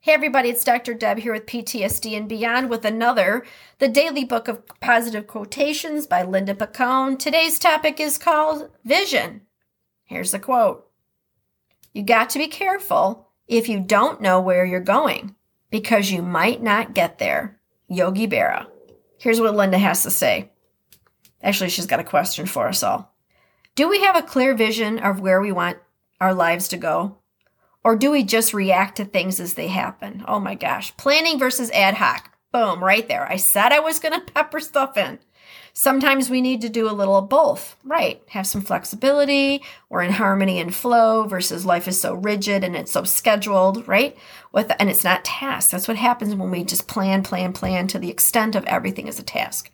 Hey, everybody, it's Dr. Deb here with PTSD and Beyond with another, the Daily Book of Positive Quotations by Linda Picone. Today's topic is called Vision. Here's the quote You got to be careful if you don't know where you're going because you might not get there. Yogi Berra. Here's what Linda has to say. Actually, she's got a question for us all. Do we have a clear vision of where we want our lives to go? Or do we just react to things as they happen? Oh my gosh. Planning versus ad hoc. Boom, right there. I said I was going to pepper stuff in. Sometimes we need to do a little of both, right? Have some flexibility or in harmony and flow versus life is so rigid and it's so scheduled, right? With and it's not tasks. That's what happens when we just plan, plan, plan to the extent of everything is a task.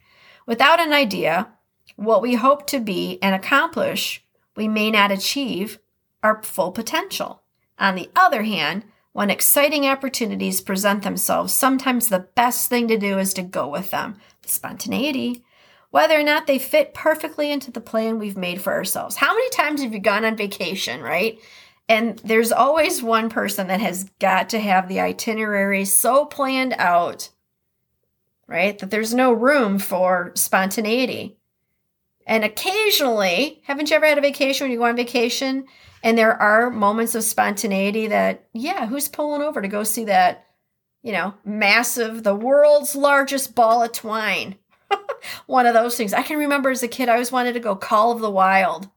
Without an idea, what we hope to be and accomplish, we may not achieve our full potential. On the other hand, when exciting opportunities present themselves, sometimes the best thing to do is to go with them. Spontaneity. Whether or not they fit perfectly into the plan we've made for ourselves. How many times have you gone on vacation, right? And there's always one person that has got to have the itinerary so planned out, right? That there's no room for spontaneity. And occasionally, haven't you ever had a vacation when you go on vacation and there are moments of spontaneity that, yeah, who's pulling over to go see that, you know, massive, the world's largest ball of twine? One of those things. I can remember as a kid, I always wanted to go Call of the Wild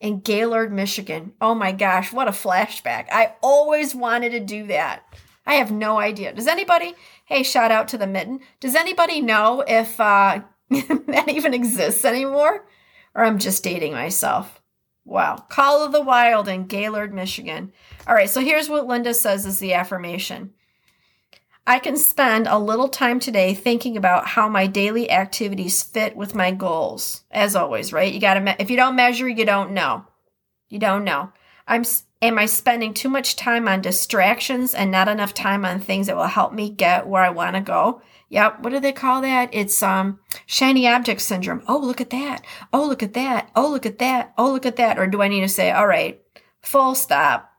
in Gaylord, Michigan. Oh my gosh, what a flashback. I always wanted to do that. I have no idea. Does anybody, hey, shout out to the mitten. Does anybody know if uh, that even exists anymore? Or I'm just dating myself. Wow. Call of the Wild in Gaylord, Michigan. All right, so here's what Linda says is the affirmation. I can spend a little time today thinking about how my daily activities fit with my goals. As always, right? You got to me- if you don't measure, you don't know. You don't know. I'm am I spending too much time on distractions and not enough time on things that will help me get where I want to go? Yep. What do they call that? It's um shiny object syndrome. Oh, look at that. Oh, look at that. Oh, look at that. Oh, look at that. Or do I need to say, all right, full stop.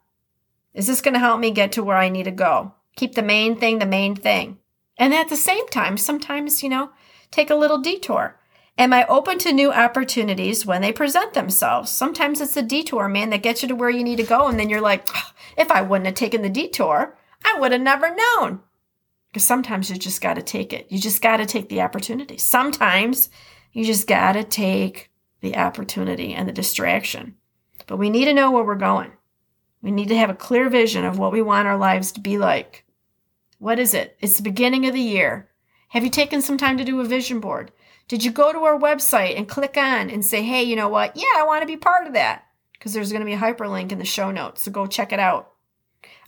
Is this going to help me get to where I need to go? Keep the main thing the main thing. And at the same time, sometimes, you know, take a little detour. Am I open to new opportunities when they present themselves? Sometimes it's a detour, man, that gets you to where you need to go. And then you're like, oh, if I wouldn't have taken the detour, I would have never known. Because sometimes you just got to take it. You just got to take the opportunity. Sometimes you just got to take the opportunity and the distraction. But we need to know where we're going. We need to have a clear vision of what we want our lives to be like. What is it? It's the beginning of the year. Have you taken some time to do a vision board? Did you go to our website and click on and say, hey, you know what? Yeah, I want to be part of that. Because there's going to be a hyperlink in the show notes. So go check it out.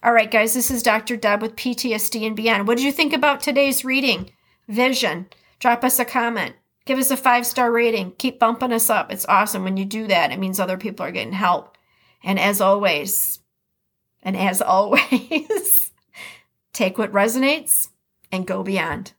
All right, guys, this is Dr. Deb with PTSD and Beyond. What did you think about today's reading? Vision. Drop us a comment. Give us a five star rating. Keep bumping us up. It's awesome when you do that. It means other people are getting help. And as always, and as always, take what resonates and go beyond.